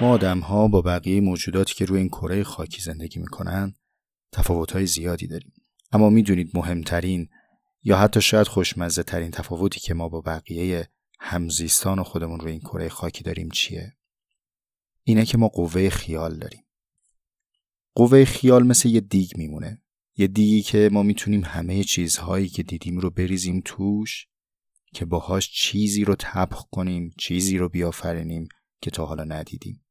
ما آدم ها با بقیه موجوداتی که روی این کره خاکی زندگی می‌کنن تفاوت های زیادی داریم اما می‌دونید مهمترین یا حتی شاید خوشمزه ترین تفاوتی که ما با بقیه همزیستان خودمون روی این کره خاکی داریم چیه؟ اینه که ما قوه خیال داریم. قوه خیال مثل یه دیگ میمونه. یه دیگی که ما می‌تونیم همه چیزهایی که دیدیم رو بریزیم توش که باهاش چیزی رو تبخ کنیم، چیزی رو بیافرینیم که تا حالا ندیدیم.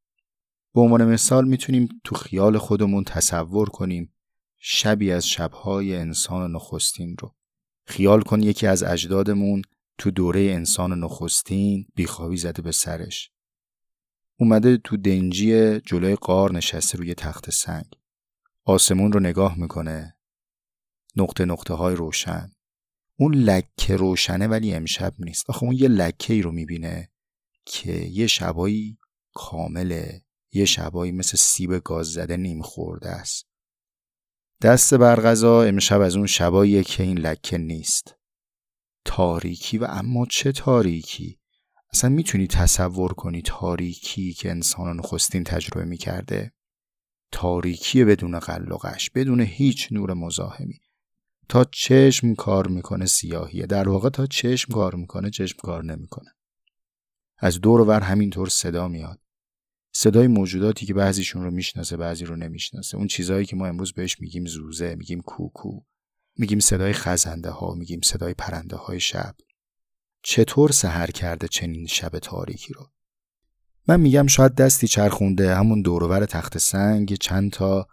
به عنوان مثال می‌تونیم تو خیال خودمون تصور کنیم شبی از شبهای انسان نخستین رو. خیال کن یکی از اجدادمون تو دوره انسان نخستین بیخوابی زده به سرش. اومده تو دنجی جلوی قار نشسته روی تخت سنگ. آسمون رو نگاه می‌کنه. نقطه نقطه های روشن. اون لکه روشنه ولی امشب نیست. آخه اون یه لکه ای رو می‌بینه که یه شبایی کامله. یه شبایی مثل سیب گاز زده نیم خورده است. دست برغذا امشب از اون شباییه که این لکه نیست. تاریکی و اما چه تاریکی اصلا می‌تونی تصور کنی تاریکی که انسان نخستین تجربه می‌کرده تاریکی بدون قلقش بدون هیچ نور مزاحمی تا چشم کار می‌کنه سیاهیه. در واقع تا چشم کار می‌کنه چشم کار نمی‌کنه. از دور ور همینطور صدا میاد. صدای موجوداتی که بعضیشون رو می‌شناسه بعضی رو نمی‌شناسه. اون چیزهایی که ما امروز بهش میگیم زوزه میگیم کوکو میگیم صدای خزنده ها میگیم صدای پرنده های شب. چطور سهر کرده چنین شب تاریکی رو؟ من میگم شاید دستی چرخونده همون دورور تخت سنگ چند تا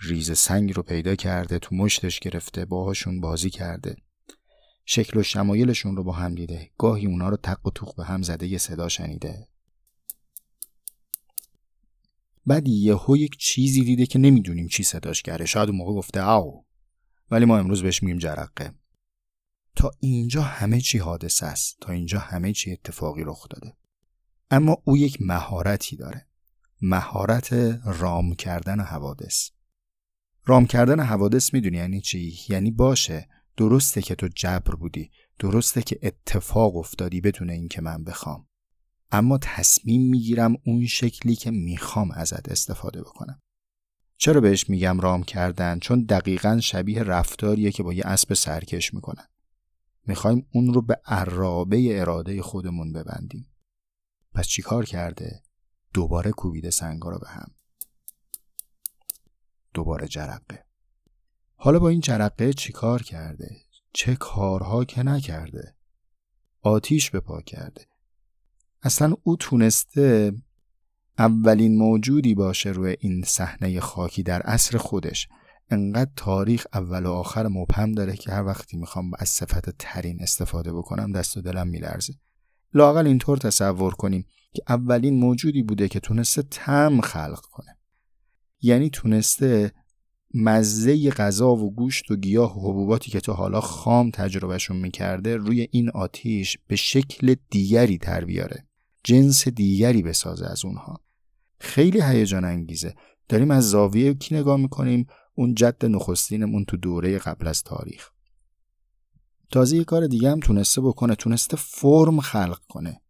ریز سنگ رو پیدا کرده تو مشتش گرفته باهاشون بازی کرده. شکل و شمایلشون رو با هم دیده. گاهی اونا رو تق و توق به هم زده یه صدا شنیده. بعد یهو یک چیزی دیده که نمی‌دونیم چی صداش کرده. شاید اون موقع گفته آو. ولی ما امروز بهش میگیم جرقه. تا اینجا همه چی حادثه است. تا اینجا همه چی اتفاقی رخ داده. اما او یک مهارتی داره. مهارت رام کردن حوادث. رام کردن حوادث می‌دونی یعنی چی؟ یعنی باشه. درسته که تو جبر بودی. درسته که اتفاق افتادی بدون اینکه من بخوام. اما تصمیم می‌گیرم اون شکلی که می‌خوام ازت استفاده بکنم. چرا بهش میگم رام کردن؟ چون دقیقا شبیه رفتاریه که با یه اسب سرکش می‌کنن. می‌خوایم اون رو به عرابه اراده خودمون ببندیم. پس چیکار کرده؟ دوباره کوبیده سنگا رو به هم. دوباره جرقه. حالا با این جرقه چیکار کرده؟ چه کارها که نکرده؟ آتیش به پا کرده. اصلا او تونسته اولین موجودی باشه روی این صحنه خاکی در عصر خودش. انقدر تاریخ اول و آخر مبهم داره که هر وقتی می‌خوام از صفت ترین استفاده بکنم دست و دلم میلرزه. لاقل اینطور تصور کنیم که اولین موجودی بوده که تونسته تم خلق کنه. یعنی تونسته مزه غذا و گوشت و گیاه و حبوباتی که تا حالا خام تجربهشون می‌کرده روی این آتیش به شکل دیگری تر بیاره. جنس دیگری بسازه از اونها. خیلی هیجان انگیزه. داریم از زاویه کی نگاه می‌کنیم؟ اون جد نخستینمون تو دوره قبل از تاریخ. تازه یه کار دیگه هم تونسته بکنه تونسته فرم خلق کنه.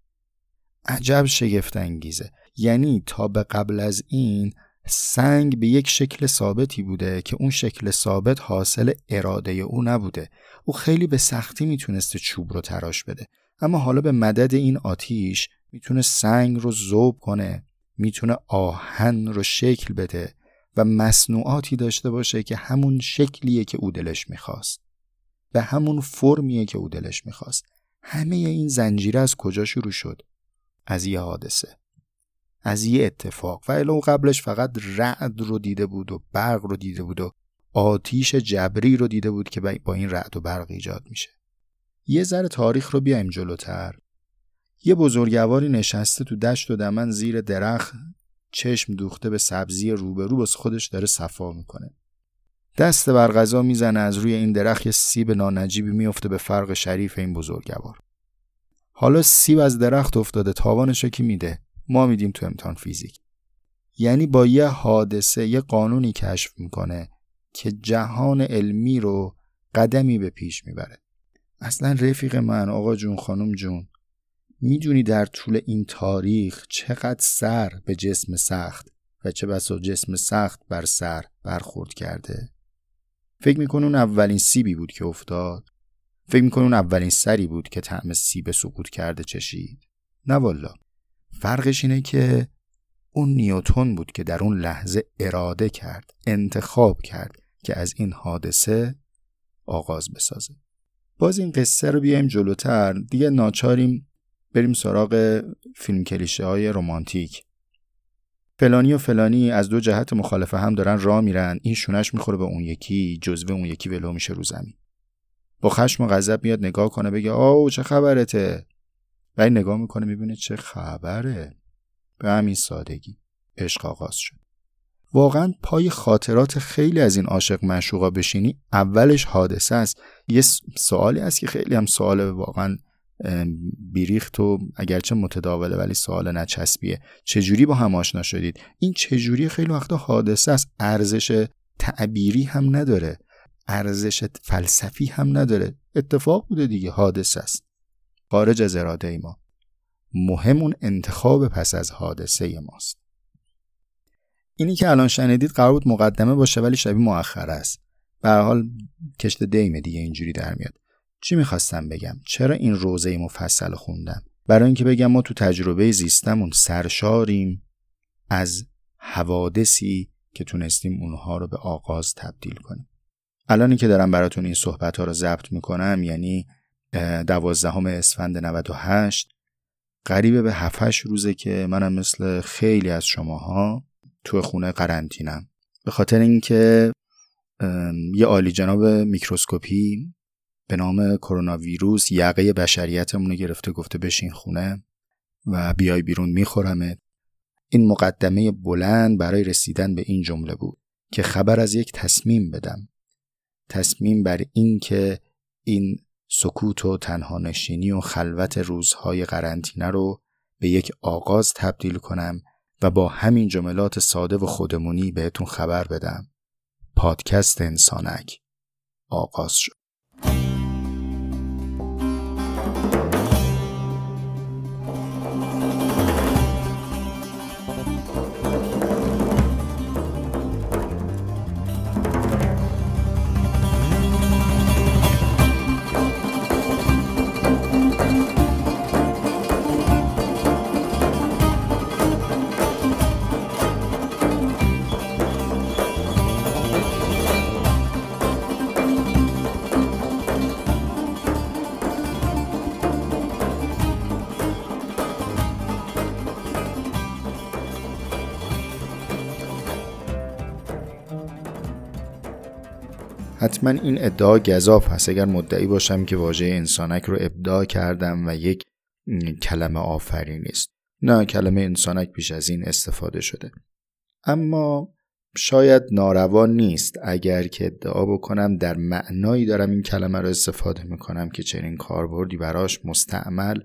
عجب شگفت انگیزه یعنی تا به قبل از این سنگ به یک شکل ثابتی بوده که اون شکل ثابت حاصل اراده او نبوده. او خیلی به سختی می‌تونسته چوب رو تراش بده. اما حالا به مدد این آتیش می‌تونه سنگ رو ذوب کنه می‌تونه آهن رو شکل بده و مصنوعاتی داشته باشه که همون شکلیه که او دلش می‌خواست. به همون فرمیه که او دلش می‌خواست. همه این زنجیره از کجا شروع شد؟ از یه حادثه. از یه اتفاق. و الان قبلش فقط رعد رو دیده بود و برق رو دیده بود و آتیش جبری رو دیده بود که با این رعد و برق ایجاد میشه. یه ذره تاریخ رو بیایم جلوتر. یه بزرگواری نشسته تو دشت و دمن زیر درخت چشم دوخته به سبزی روبرو باز خودش داره صفا می‌کنه. دست بر غذا می‌زنه از روی این درخت یه سیب نانجیبی میفته به فرق شریف این بزرگوار. حالا سیب از درخت افتاده تاوانش کی میده؟ ما میدیم تو امتحان فیزیک. یعنی با یه حادثه یه قانونی کشف می‌کنه که جهان علمی رو قدمی به پیش می‌بره. اصلا رفیق من آقا جون خانم جون می‌دونی در طول این تاریخ چقدر سر به جسم سخت و چه بسا جسم سخت بر سر برخورد کرده؟ فکر می‌کنه اون اولین سیبی بود که افتاد؟ فکر می‌کنه اون اولین سری بود که طعم سیب سقوط کرده چشید؟ نه والا. فرقش اینه که اون نیوتون بود که در اون لحظه اراده کرد انتخاب کرد که از این حادثه آغاز بسازه. باز این قصه رو بیایم جلوتر. دیگه ناچاریم بریم سراغ فیلم کلیشه های رومانتیک فلانی و فلانی از دو جهت مخالف هم دارن راه میرن. این شونش می‌خوره به اون یکی جزوه اون یکی ولو میشه رو زمین. با خشم و غضب میاد نگاه کنه بگه آو چه خبرته؟ و این نگاه می‌کنه می‌بینه چه خبره. به همین سادگی. عشق آغاز شد. واقعا پای خاطرات خیلی از این عاشق مشوقا بشینی اولش حادثه است. یه سوالی است که خیلی هم سوال واقعا بیریخت و اگرچه متداوله ولی سوال نچسبیه. چجوری با هم آشنا شدید؟ این چجوری خیلی وقتا حادثه است؟ ارزش تعبیری هم نداره. ارزش فلسفی هم نداره. اتفاق بوده دیگه حادثه است. خارج از اراده ما. مهم اون انتخاب پس از حادثه ماست. اینی که الان شنیدید قرار بود مقدمه باشه ولی شبیه مؤخر است. به حال کشت دیمه دیگه اینجوری در میاد. چی می‌خواستم بگم؟ چرا این روزه مفصل خوندم؟ برای اینکه بگم ما تو تجربه زیستمون سرشاریم از حوادثی که تونستیم اونها رو به آغاز تبدیل کنیم. الانی که دارم براتون این صحبت ها رو ضبط می‌کنم یعنی دوازدهم اسفند 98 قریبه به 7 روزه که منم مثل خیلی از شماها تو خونه قرنطینم. به خاطر اینکه یه عالی جناب میکروسکوپی به نام کرونا ویروس یقه بشریتمون رو گرفته گفته بشین خونه و بیای بیرون میخورمت. این مقدمه بلند برای رسیدن به این جمله بود که خبر از یک تصمیم بدم. تصمیم بر این که این سکوت و تنها نشینی و خلوت روزهای قرنطینه رو به یک آغاز تبدیل کنم و با همین جملات ساده و خودمونی بهتون خبر بدم. پادکست انسانک. آغاز شد. حتما این ادعا گذاف هست. اگر مدعی باشم که واژه انسانک رو ابداع کردم و یک کلمه آفرین است نه کلمه انسانک پیش از این استفاده شده. اما شاید ناروا نیست. اگر که ادعا بکنم در معنایی دارم این کلمه رو استفاده می‌کنم که چنین کاربردی براش مستعمل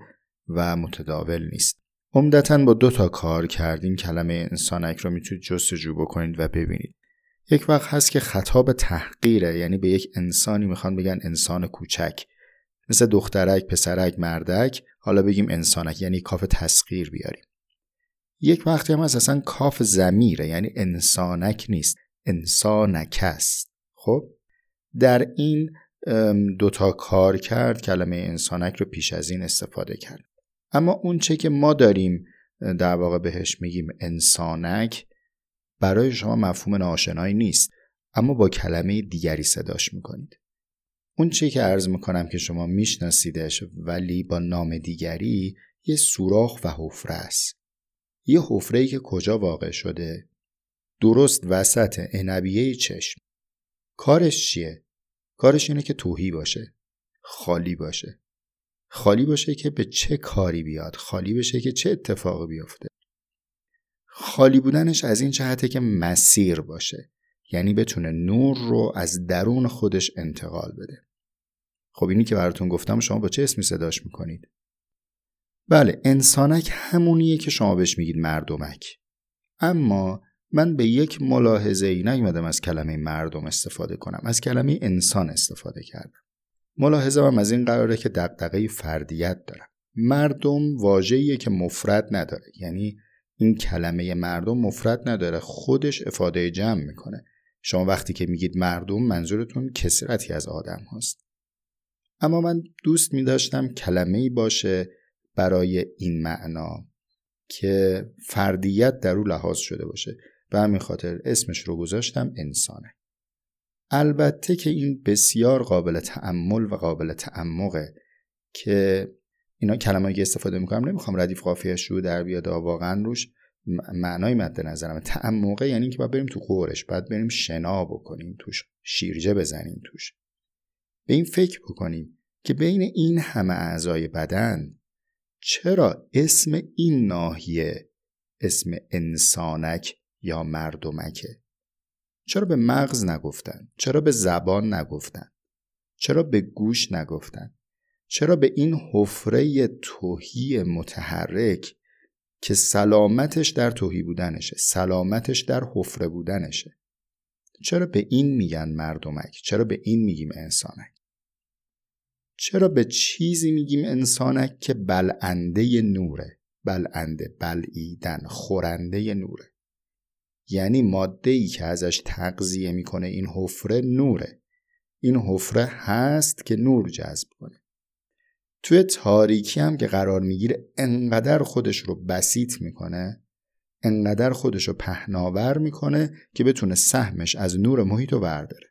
و متداول نیست. عمدتا با دو تا کار کردین. کلمه انسانک رو می‌تونید جستجو بکنید و ببینید. یک وقت هست که خطاب تحقیره یعنی به یک انسانی می‌خوان بگن انسان کوچک. مثل دخترک، پسرک، مردک حالا بگیم انسانک یعنی کاف تسخیر بیاریم. یک وقتی هم هست اصلا کاف زمیره یعنی انسانک نیست انسانک است. خب؟ در این دوتا کار کرد کلمه انسانک رو پیش از این استفاده کرد. اما اون چه که ما داریم در واقع بهش میگیم انسانک برای شما مفهوم ناشنایی نیست اما با کلمه دیگری صداش می‌کنید. اون چی که عرض می‌کنم که شما میشناسیدش ولی با نام دیگری یه سوراخ و حفره است. یه حفره ای که کجا واقع شده؟ درست وسط عنبیه چشم. کارش چیه؟ کارش اینه که توهی باشه خالی باشه. خالی باشه که به چه کاری بیاد؟ خالی بشه که چه اتفاقی بیفته؟ خالی بودنش از این جهته که مسیر باشه. یعنی بتونه نور رو از درون خودش انتقال بده. خب اینی که براتون گفتم شما با چه اسمی صداش می‌کنید؟ بله انسانک همونیه که شما بهش میگید مردمک. اما من به یک ملاحظه ای نیومدم از کلمه مردم استفاده کنم از کلمه انسان استفاده کردم. ملاحظه هم از این قراره که دقدقه فردیت دارم. مردم واژه‌ایه که مفرد نداره یعنی این کلمه مردم مفرد نداره خودش افاده جمع می‌کنه. شما وقتی که میگید مردم منظورتون کسرتی از آدم هست اما من دوست می داشتم کلمه ای باشه برای این معنا که فردیت در او لحاظ شده باشه. به همین خاطر اسمش رو گذاشتم انسانه. البته که این بسیار قابل تعمل و قابل تعمقه که اینا کلمه‌ای که استفاده می‌کنم نمی‌خوام ردیف قافیه‌اش رو در بیاد واقعا روش معنای مد نظرم. تعمقه یعنی که باید بریم تو قورش بعد بریم شنا بکنیم توش شیرجه بزنیم توش. به این فکر بکنیم که بین این همه اعضای بدن چرا اسم این ناحیه اسم انسانک یا مردمکه؟ چرا به مغز نگفتن؟ چرا به زبان نگفتن؟ چرا به گوش نگفتن؟ چرا به این حفره توهی متحرک که سلامتش در توهی بودنشه سلامتش در حفره بودنشه؟ چرا به این میگن مردمک؟ چرا به این میگیم انسانک؟ چرا به چیزی میگیم انسانک که بلنده نوره؟ بلنده بلعیدن خورنده نوره. یعنی ماده ای که ازش تغذیه می‌کنه این حفره نوره. این حفره هست که نور جذب کنه. توی تاریکی هم که قرار می‌گیره انقدر خودش رو بسیط می‌کنه انقدر خودش رو پهناور می‌کنه که بتونه سهمش از نور محیط رو برداره.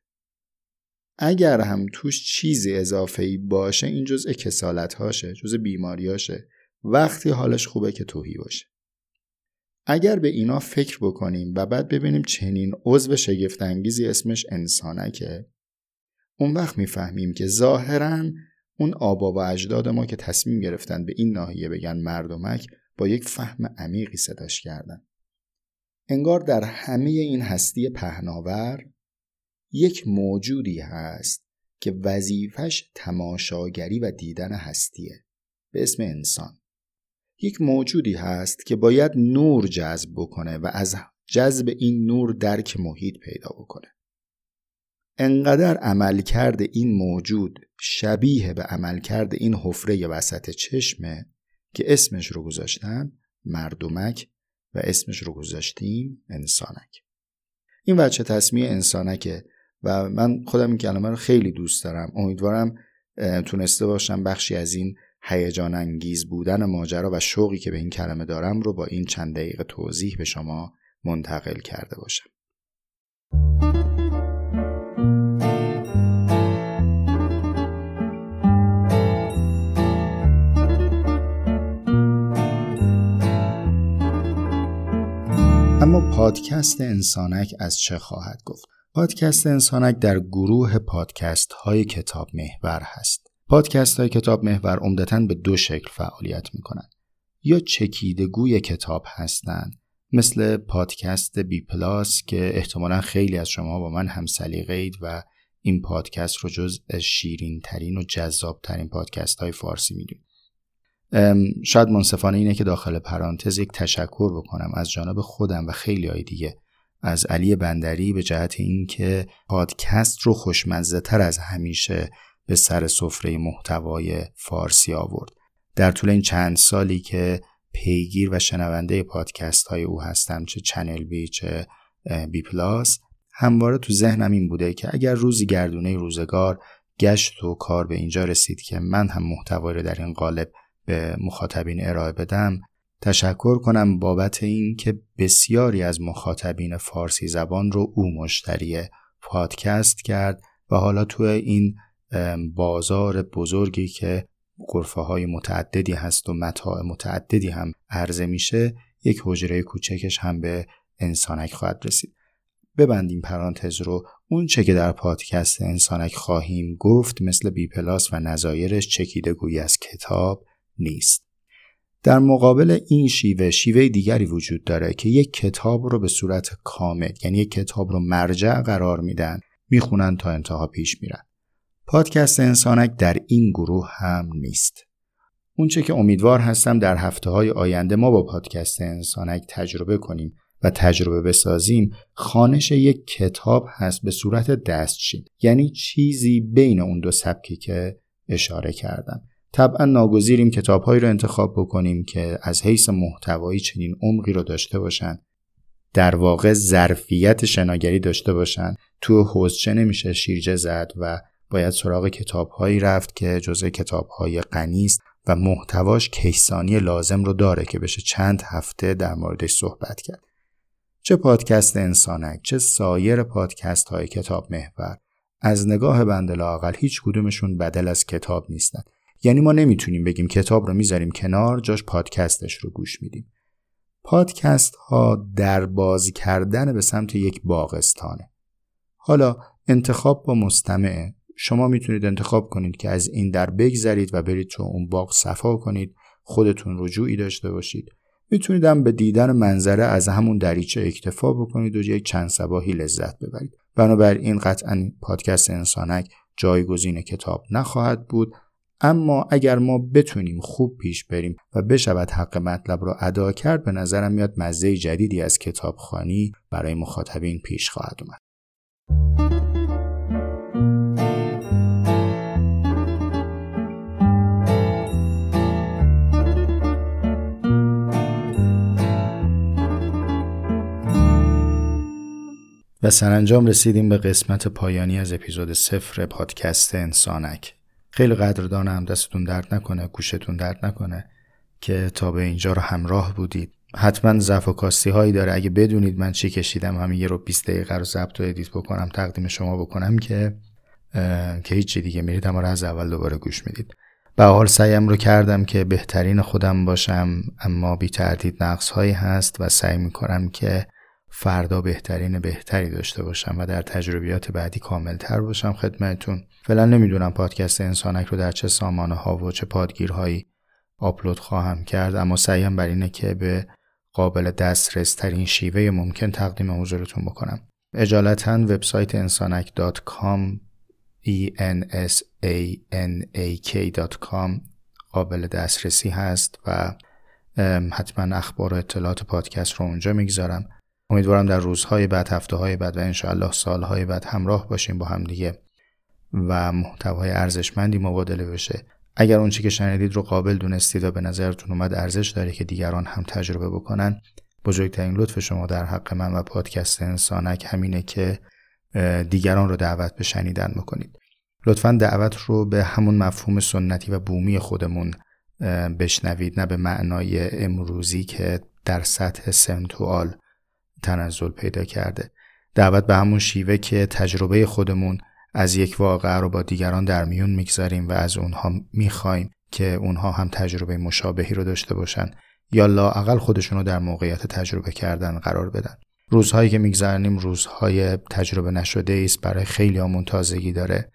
اگر هم توش چیزی اضافه ای باشه این جزء کسالت هاشه جزء بیماریاشه وقتی حالش خوبه که توهی باشه. اگر به اینا فکر بکنیم و بعد ببینیم چنین عضو شگفتانگیزی اسمش انسانکه اون وقت می‌فهمیم که ظاهرا اون آبا و اجداد ما که تصمیم گرفتن به این ناحیه بگن مردمک با یک فهم عمیقی صداش کردن. انگار در همه این هستی پهناور یک موجودی هست که وظیفش تماشاگری و دیدن هستیه. به اسم انسان. یک موجودی هست که باید نور جذب بکنه و از جذب این نور درک محیط پیدا بکنه. انقدر عملکرد این موجود شبیه به عملکرد این حفره وسط چشمه که اسمش رو گذاشتن مردمک و اسمش رو گذاشتیم انسانک. این بچه تصمیه انسانکه و من خودم این کلمه رو خیلی دوست دارم. امیدوارم تونسته باشم بخشی از این هیجان انگیز بودن ماجرا و شوقی که به این کلمه دارم رو با این چند دقیقه توضیح به شما منتقل کرده باشم. پادکست انسانک از چه خواهد گفت؟ پادکست انسانک در گروه پادکست های کتاب محور هست. پادکست های کتاب محور عمدتا به دو شکل فعالیت می کنند. یا چکیدگوی کتاب هستند مثل پادکست بی پلاس که احتمالا خیلی از شما با من هم سلیقه اید و این پادکست رو جز شیرین ترین و جذاب ترین پادکست های فارسی می‌دونید. شاید منصفانه اینه که داخل پرانتز یک تشکر بکنم از جانب خودم و خیلی های دیگه. از علی بندری به جهت اینکه پادکست رو خوشمزه تر از همیشه به سر سفره محتوای فارسی آورد. در طول این چند سالی که پیگیر و شنونده پادکست های او هستم چه Channel B چه BPlus همواره تو ذهنم این بوده که اگر روزی گردونه روزگار گشت و کار به اینجا رسید که من هم محتوای رو در این قالب به مخاطبین ارائه بدم تشکر کنم بابت این که بسیاری از مخاطبین فارسی زبان رو او مشتری پادکست کرد و حالا تو این بازار بزرگی که گرفه های متعددی هست و متاع متعددی هم عرضه میشه یک حجره کوچکش هم به انسانک خواهد رسید. ببندیم پرانتز رو. اون چه که در پادکست انسانک خواهیم گفت مثل بی پلاس و نظایرش چکیده گویی از کتاب نیست. در مقابل این شیوه شیوه دیگری وجود داره که یک کتاب رو به صورت کامل یعنی یک کتاب رو مرجع قرار میدن می‌خونن تا انتها پیش میرن. پادکست انسانک در این گروه هم نیست. اونچه که امیدوار هستم در هفته های آینده ما با پادکست انسانک تجربه کنیم و تجربه بسازیم خانش یک کتاب هست به صورت دستچین یعنی چیزی بین اون دو سبکی که اشاره کردم. طبعا ناگزیریم کتابهایی رو انتخاب بکنیم که از حیث محتوایی چنین عمقی رو داشته باشن. در واقع ظرفیت شناگری داشته باشن. تو حوزچه نمیشه شیرجه زد و باید سراغ کتابهایی رفت که جزء کتابهای غنی است و محتواش کیسانی لازم رو داره که بشه چند هفته در موردش صحبت کرد. چه پادکست انسانک چه سایر پادکست های کتاب محور از نگاه بنده لاقل هیچ کدومشون بدل از کتاب نیستن. یعنی ما نمی‌تونیم بگیم کتاب رو می‌ذاریم کنار جاش پادکستش رو گوش میدیم. پادکست ها در باز کردن به سمت یک باغستانه. حالا انتخاب با مستمعه شما می‌تونید انتخاب کنید که از این در بگذرید و برید تو اون باغ صفا کنید. خودتون رجوعی داشته باشید. می‌تونید هم به دیدن منظره از همون دریچه اکتفا بکنید و یک چند سباهی لذت ببرید. بنابراین قطعا پادکست انسانک جایگزین کتاب نخواهد بود. اما اگر ما بتونیم خوب پیش بریم و بشود حق مطلب را ادا کرد به نظرم میاد مزه جدیدی از کتابخانی برای مخاطبین پیش خواهد اومد. و سرانجام رسیدیم به قسمت پایانی از اپیزود صفر پادکست انسانک. خیلی قدردانم دستتون درد نکنه گوشتون درد نکنه که تا به اینجا رو همراه بودید. حتما ضعف و کاستی هایی داره. اگه بدونید من چی کشیدم همین یه رو 20 دقیقه رو ضبط و edit بکنم تقدیم شما بکنم که که هیچی دیگه. میرید اما رو از اول دوباره گوش می‌دید. به حال سعیم رو کردم که بهترین خودم باشم اما بی تردید نقص هایی هست و سعی می‌کنم که فردا بهترین بهتری داشته باشم و در تجربیات بعدی کاملتر باشم خدمتون فعلا نمی‌دونم پادکست انسانک رو در چه سامانه ها و چه پادگیرهایی آپلود خواهم کرد اما سعیم بر اینه که به قابل دسترس ترین شیوه ممکن تقدیم حضورتون بکنم. اجالتا وبسایت انسانک e n s a n a k.com قابل دسترسی هست و حتما اخبار و اطلاعات پادکست رو اونجا می‌گذارم. امیدوارم در روزهای بعد هفته های بعد و انشاءالله سالهای بعد همراه باشیم با هم دیگه و محتوای ارزشمندی مبادله بشه. اگر اون چی که شنیدید رو قابل دونستید و به نظرتون اومد ارزش داره که دیگران هم تجربه بکنن بزرگترین لطف شما در حق من و پادکست انسانک همینه که دیگران رو دعوت به شنیدن بکنید. لطفا دعوت رو به همون مفهوم سنتی و بومی خودمون بشنوید نه به معنای امروزی که در سطح سنتوال تنزل پیدا کرده. دعوت به همون شیوه که تجربه خودمون از یک واقعه رو با دیگران در میون می‌گذاریم و از اونها می‌خوایم که اونها هم تجربه مشابهی رو داشته باشن یا لااقل خودشون رو در موقعیت تجربه کردن قرار بدن. روزهایی که میگذرنیم روزهای تجربه نشده است برای خیلی همون تازگی داره.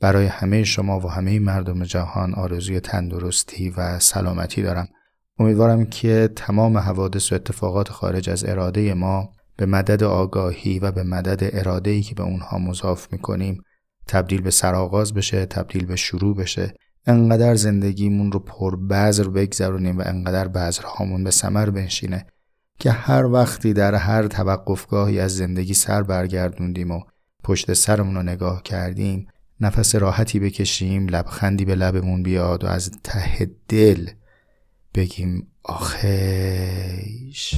برای همه شما و همه مردم جهان آرزوی تندرستی و سلامتی دارم. امیدوارم که تمام حوادث و اتفاقات خارج از اراده ما به مدد آگاهی و به مدد اراده که به اونها مضاف می‌کنیم تبدیل به سرآغاز بشه تبدیل به شروع بشه. انقدر زندگیمون رو پر بذر بگذرونیم و انقدر بذرهامون به سمر بنشینه که هر وقتی در هر توقفگاهی از زندگی سر برگردوندیم و پشت سرمون رو نگاه کردیم نفس راحتی بکشیم لبخندی به لبمون بیاد و از ته دل بگیم آخیش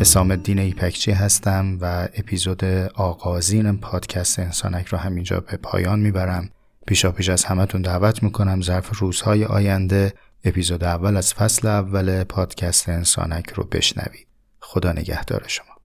حسام الدین ایپکچی هستم و اپیزود آغازین پادکست انسانک رو همینجا به پایان می‌برم. پیشا پیش از همتون دعوت می‌کنم ظرف روزهای آینده اپیزود اول از فصل اول پادکست انسانک رو بشنوید. خدا نگهدار شما.